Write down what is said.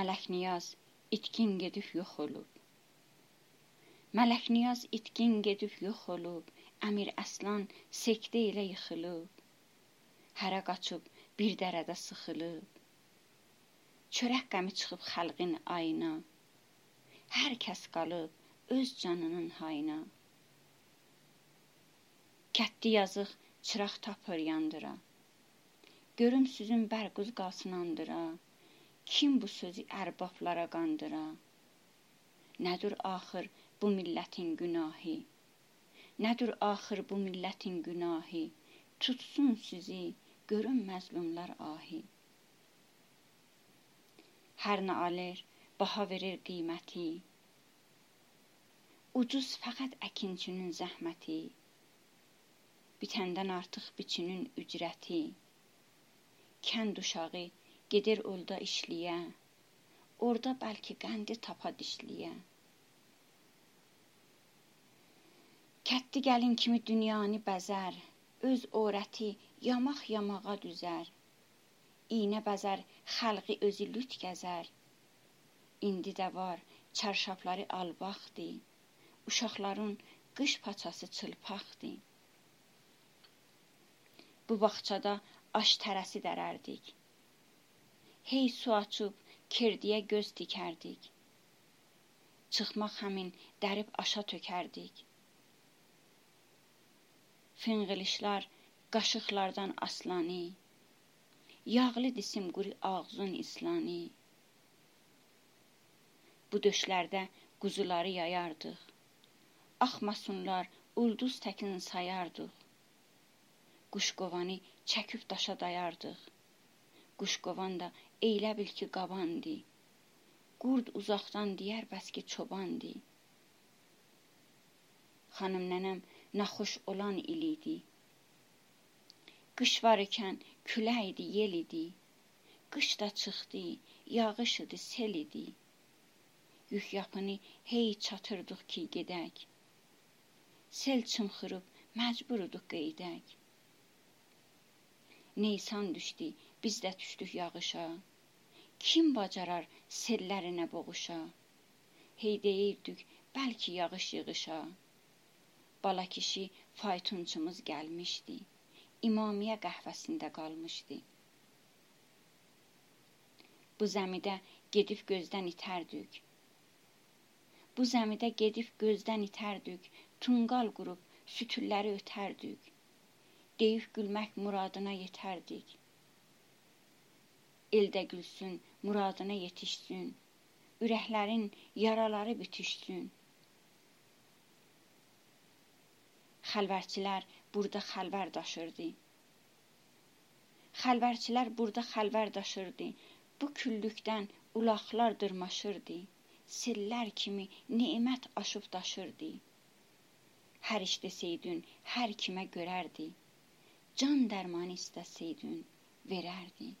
Mələk Niyaz itkin gedib yox olub. Mələk Niyaz itkin gedib yox olub, Əmir Əslan sektə ilə yıxılıb. Hərə qaçıb bir dərədə sıxılıb. Çörək qəmi çıxıb xalqın ayına. Hər kəs qalıb öz canının hayına. Kətdi yazıq çıraq tapır yandıra. Görüm sizin bərquz qalsın andıra. Kim bu sözü ərbablara qandıra? Nədir axır bu millətin günahı? Nədir axır bu millətin günahı? Tutsun sizi, görün məzlumlar ahi. Hər nə alır, baha verir qiyməti. Ucuz fəqət əkinçinin zəhməti. Bitəndən artıq biçinin ücrəti. Kənd uşağı gedir orda işləyə. Orda bəlkə qəndi tapa dişləyə. Kətdi gəlin kimi dünyanı bəzər, öz öyrəti yamaq yamağa düzər. İynə bəzər, xalqi özü lüt gəzər. İndi də var, çarşafları albaqdı. Uşaqların qış paçası çılpaqdı. Bu bağçada aş tərəsi dərərdik. Hey su açıb kirdiyə göz dikərdik. Çıxmaq həmin dərib aşa tökərdik. Finqilişlər qaşıqlardan aslani. Yağlı disim quri ağzın islani. Bu döşlərdə quzuları yayardıq. Axmasınlar ulduz təkin sayardıq. Quşqovanı çəkib daşa dayardıq. Quşqovan da eylə bil ki qabandı. Qurd uzaqdan deyər bəs ki çobandi. Xanım nənəm naxoş olan il idi. Qış var ikən külək idi, yel idi. Qış da çıxdı, yağış idi, sel idi. Yük yapını hey çatırdıq ki gedək. Sel çımxırıb məcburuduq qeydək. Neysan düşdü, biz də düşdük yağışa. Kim bacarar sellərinə boğuşa? Hey deyirdik, bəlkə yağış yığışa. Bala kişi faytonçumuz gəlmişdi. İmamiyə qəhvəsində qalmışdı. Bu zəmidə gedib gözdən itərdik. Bu zəmidə gedib gözdən itərdik. Tunqal qurub sütülləri ötərdik. Deyib gülmək muradına yetərdik. Eldə gülsün, muradına yetişsin. Ürəklərin yaraları bitişsin. Xəlvərçilər burada xəlvər daşırdı. Xəlvərçilər burada xəlvər daşırdı. Bu küllükdən ulaqlar dırmaşırdı. Sellər kimi nemət aşıb daşırdı. Hər işdəsəydin, hər kimə görərdi. Can dərmanı istəsəydin, verərdi.